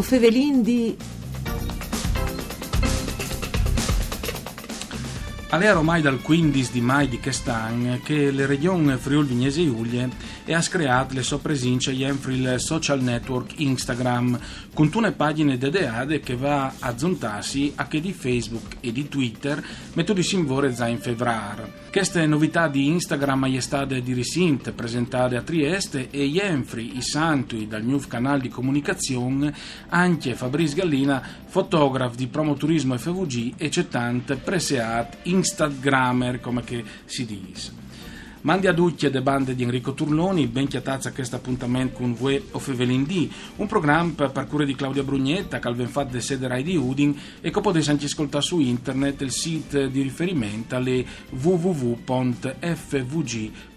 O fevelin di... Alle ormai dal 15 di mai di quest'anno che le regioni Friuli Vignese Giulie e ha creato le sue presenze in il social network Instagram con tune pagine dediate che va a zontarsi a che di Facebook e di Twitter metodi sinvore già in febbraio. Queste novità di Instagram sono state di recente presentate a Trieste e Jenfri, i santi dal nuovo canale di comunicazione, anche Fabrice Gallina, fotografo di promoturismo FVG e c'è tante preseat Instagrammer come che si dice. Mandi a ducce de bande di Enrico Turloni, ben chiatazza questo appuntamento con voi o Fevelindì, un programma per parcure di Claudia Brugnetta, al fatto de sede Rai di Udin e che potete anche ascoltare su internet il sito di riferimento alle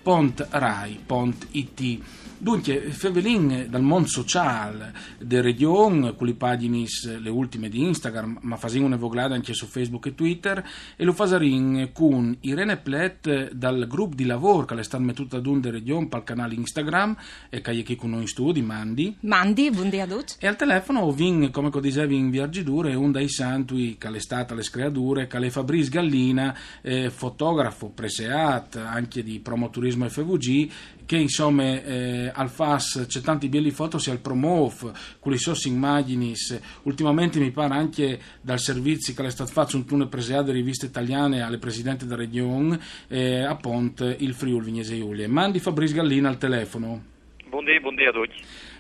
www.fvg.rai.it. Dunque, Fevelin dal mondo sociale, de region, con le pagine le ultime di Instagram, ma facendo una voglada anche su Facebook e Twitter, e lo fasarin con Irene Plet dal gruppo di lavoro che le sta mettendo ad un de region il canale Instagram, e che è qui con noi in studio, Mandi. Mandi, buongiorno a tutti. E al telefono vin, come dicevi in Viaggiadure, un dei santi che è stata le screature, che è Fabrice Gallina, eh, fotografo preseat, anche di promoturismo FVG, che insomma eh, al FAS c'è tanti belli foto sia al Promov, con le sue immagini, ultimamente mi pare anche dal servizio che è stato fatto un tunnel preseato di riviste italiane alle presidenti della regione eh, a Ponte il Friuli Vignese Giulia. Mandi Fabrice Gallina al telefono. Buondì, buondì a tutti.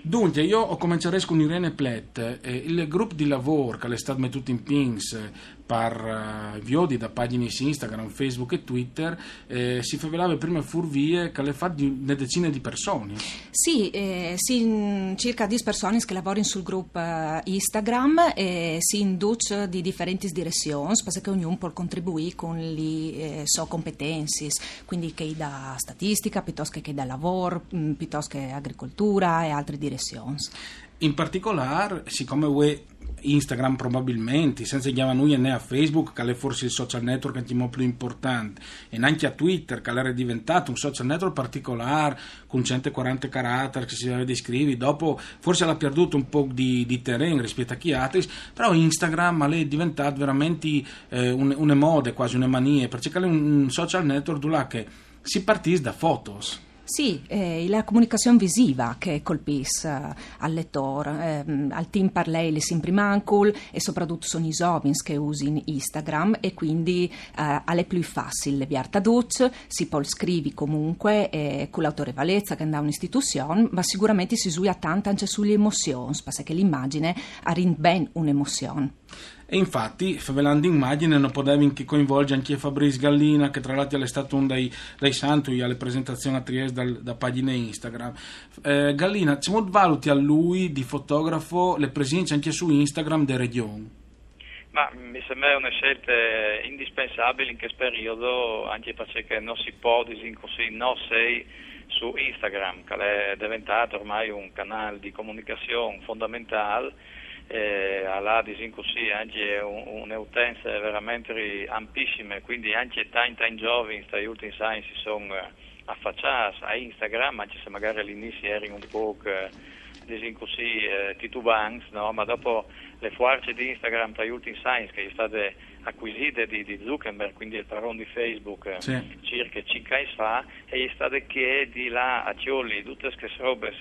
Dunque, io ho cominciato con Irene Plet, eh, il gruppo di lavoro che è stato messo in pins per uh, viodi da pagine su Instagram, Facebook e Twitter, eh, si favelava prima furvie che le fa di una decina di persone. Sì, eh, si, circa 10 persone che lavorano sul gruppo uh, Instagram e si induce di differenti direzioni, perché ognuno può contribuire con le eh, sue competenze, quindi che da statistica, piuttosto che da lavoro, mh, piuttosto che agricoltura e altre direzioni. In particolare, siccome UE Instagram probabilmente, senza chiamare noi né a Facebook, che è forse il social network più importante, e neanche a Twitter, che era diventato un social network particolare, con 140 caratteri che si deve descrivere, dopo forse l'ha perduto un po' di, di terreno rispetto a chi altri, però Instagram è diventato veramente eh, un, una moda, quasi una mania, perché è un social network dove si partì da fotos. Sì, è la comunicazione visiva che colpisce uh, al lettore, eh, al team parlei le sempre mancul e soprattutto sono i giovani che usano Instagram e quindi uh, è più facile le traduce, si può scrivere comunque eh, con l'autorevolezza che da un'istituzione, ma sicuramente si usa tanto anche sulle emozioni, perché l'immagine ha ben un'emozione. E infatti, favelando immagine, non poteva che coinvolgere anche Fabrice Gallina, che tra l'altro è stato uno dei, dei santi alle presentazioni a Trieste da, da pagine Instagram. Eh, Gallina, ci valuti a lui di fotografo le presenze anche su Instagram delle regioni? Ma mi sembra una scelta indispensabile in questo periodo, anche perché non si può dire così, non sei su Instagram, che è diventato ormai un canale di comunicazione fondamentale eh, all'Adis così anche un'utenza veramente ampissima, quindi anche tanti in giovani, negli ultimi anni si sono eh, affacciati a Instagram, anche se magari all'inizio erano un po' così eh, titubanti, no? ma dopo le forze di Instagram tra gli ultimi anni che sono state acquisite di, di, Zuckerberg, quindi il padrone di Facebook, sì. circa 5 anni fa, e è stato che di là a Cioli tutte queste robe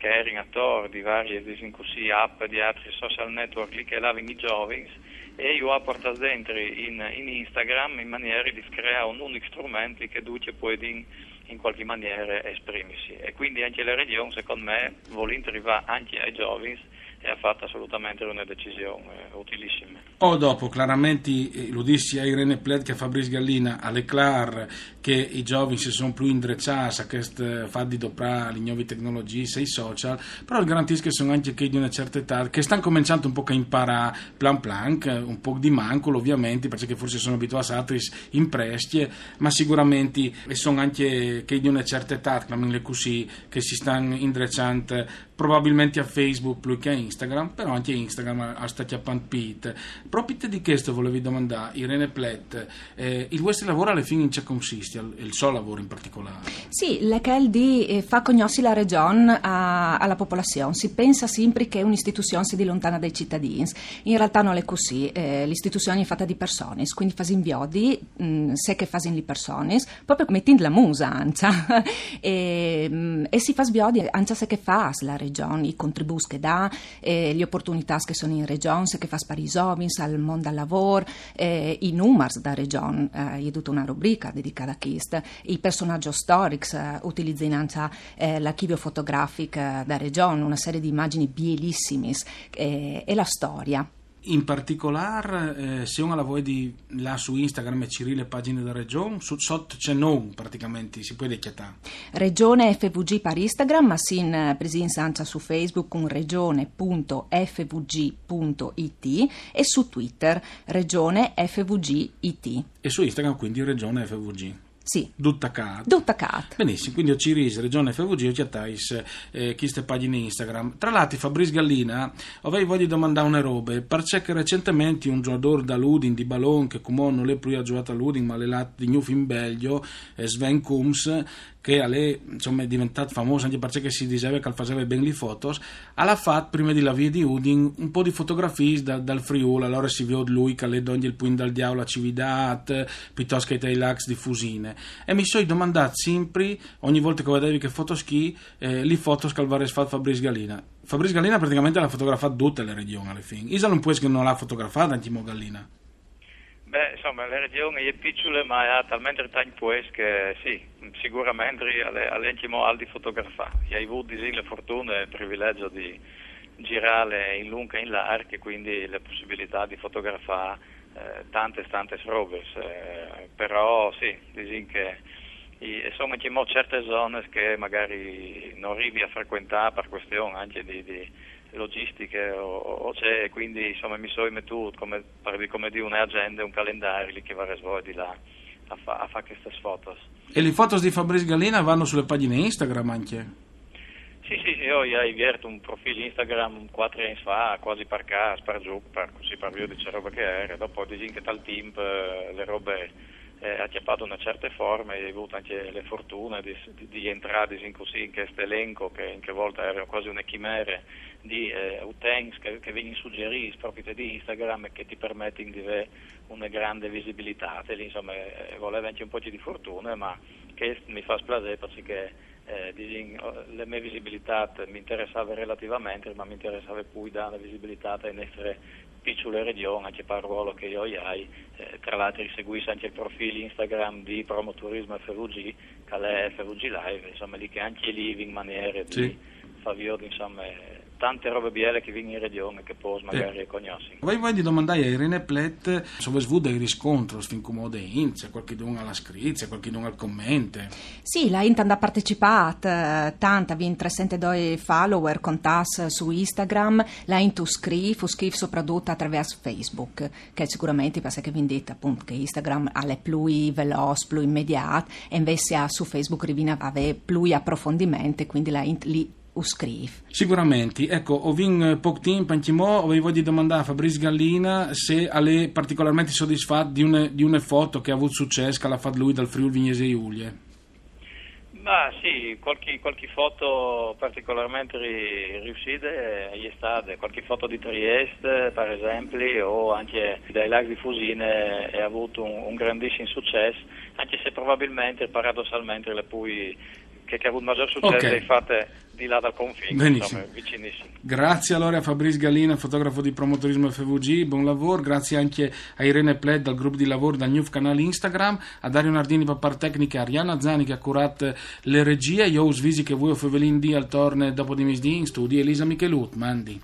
che erano attori di varie così, app di altri social network lì che lavano i giovani e io ho portato dentro in, in, Instagram in maniera di creare un unico strumento che tutti possono in qualche maniera esprimersi. E quindi anche la regione secondo me vuole arrivare anche ai giovani e ha fatto assolutamente una decisione eh, utilissima. O dopo, chiaramente, eh, lo dissi a Irene Pled che a Fabrice Gallina, alle Clar, che i giovani si sono più indrecciati a questo fatto di doprare le nuove tecnologie, sei social, però garantisco che sono anche che di una certa età, che stanno cominciando un po' a imparare plan plan, un po' di mancolo ovviamente, perché forse sono abituati a altri in prestie, ma sicuramente sono anche che di una certa età, così, che si stanno indrecciando probabilmente a Facebook più che a Instagram Instagram, però anche Instagram ha stati appantpit. Proprio di questo volevi domandare, Irene Plet, eh, il vostro lavoro alle fine in che consiste, il suo lavoro in particolare? Sì, l'ECHEL di eh, fa conoscere la regione alla popolazione, si pensa sempre che un'istituzione si lontana dai cittadini, in realtà non è così, eh, l'istituzione è fatta di persone, quindi fa inviodi, mh, se che fa le persone, proprio mettendo la musa, ancia, e, mh, e, si fa sviodi, ancia se che fa la regione, i contributi che dà, eh, le opportunità che sono in regione, se che fa i giovani al mondo del lavoro, eh, i numeri da regione, eh, è tutta una rubrica dedicata a questo, i personaggi storici, eh, utilizzano eh, l'archivio fotografico da regione, una serie di immagini bellissime eh, e la storia. In particolare, eh, se uno la vuoi di là su Instagram e ci le pagine della regione, su, sotto c'è non praticamente, si può dechiatare. Regione FVG per Instagram, ma sin eh, presenza su Facebook con regione.fvg.it e su Twitter regione FVG.it. E su Instagram quindi regione FVG. Sì. Duttacat. Duttacat. Benissimo, quindi Ociris, Regione FVG, o chiattais eh, queste pagine Instagram. Tra l'altro, Fabrice Gallina, avevo voglia di domandare una roba, perché recentemente un giocatore da Ludin di Ballon, che come non è più giocato a Ludin, ma l'è di New in Belgio, eh, Sven Kums, che lei, insomma, è diventato famoso anche perché si diceva che faceva ben le foto, ha fatto prima di la via di Udin un po' di fotografie da, dal Friuli, allora si vede lui che le donne il puin dal diavolo a Cividat, piuttosto che ai lax di Fusine. E mi sono domandato sempre, ogni volta che vedevi che fotoschi, eh, le foto aveva fatto Fabrice Gallina. Fabrice Gallina praticamente l'ha fotografato tutte le regioni alle fine. Isa non può che non l'ha fotografata Antimo Gallina. Beh, insomma, le regioni è piccola, ma ha talmente tanto che sì, sicuramente all'intimo al di fotografare. Ho avuto la fortuna e il privilegio di girare in lunga e in largo e quindi la possibilità di fotografare eh, tante tante robe. Eh, però sì, diciamo che insomma ci sono certe zone che magari non arrivi a frequentare per questione anche di, di logistiche o, o c'è, quindi insomma mi sono mettuto come, come di un'agenda, un calendario che va a svolgere là a fare fa queste foto. E le foto di Fabrice Gallina vanno sulle pagine Instagram anche? Sì, sì, io ho avviato un profilo Instagram quattro anni fa, quasi per caso, per giù, per, così per via di roba che era, dopo dicono che tal team eh, le robe eh, acchiappato una certa forma e ho avuto anche le fortune di, di, di entrare in, questo elenco che in che volta era quasi una chimera di eh, utenti che, che vengono suggeriti proprio di Instagram e che ti permettono di avere una grande visibilità. E lì, insomma, eh, voleva anche un po' di fortuna, ma che mi fa splazere perché eh, le mie visibilità mi interessava relativamente, ma mi interessava poi dare visibilità in essere piccole regioni, anche per il ruolo che io ho, eh, tra l'altro seguisco anche il profilo Instagram di Promoturismo FVG, che è FVG Live, insomma lì che anche lì in maniera di sì. far insomma tante robe biele che vengono in regione che poi magari eh. conosci. Voi vuoi di domandare a Irene Plet se voi svuda il riscontro fin come in, se qualche don alla scritto, qualche don al commento. Sì, la Int ha partecipato, eh, tanta, vi 302 follower con TAS su Instagram, la Int scrive, scrive soprattutto attraverso Facebook, che sicuramente perché vi dite appunto che Instagram è più veloce, più immediato, e invece su Facebook rivina avere più approfondimento, quindi la Int lì scrive. Sicuramente, ecco, ho vinto poco tempo, anche mo, avevo di domandare a Fabrizio Gallina se è particolarmente soddisfatto di una, di una foto che ha avuto successo, che l'ha fatto lui dal Friuli Vignese Iulie. Ma sì, qualche, qualche foto particolarmente riuscite è stata, qualche foto di Trieste per esempio o anche dai laghi di Fusine ha avuto un, un grandissimo successo, anche se probabilmente paradossalmente le poi che, che ha avuto maggior successo okay. le fatte di là dal confine, insomma, vicinissimo. Grazie allora a Fabrice Galina, fotografo di promotorismo FVG, buon lavoro, grazie anche a Irene Pled dal gruppo di lavoro dal New canale Instagram, a Dario Nardini per par tecnica, a Ariana Zani che ha curato le regie, io svisi che voi o Fevelin di al torne dopo di misdì in studio, Elisa Michelut, mandi.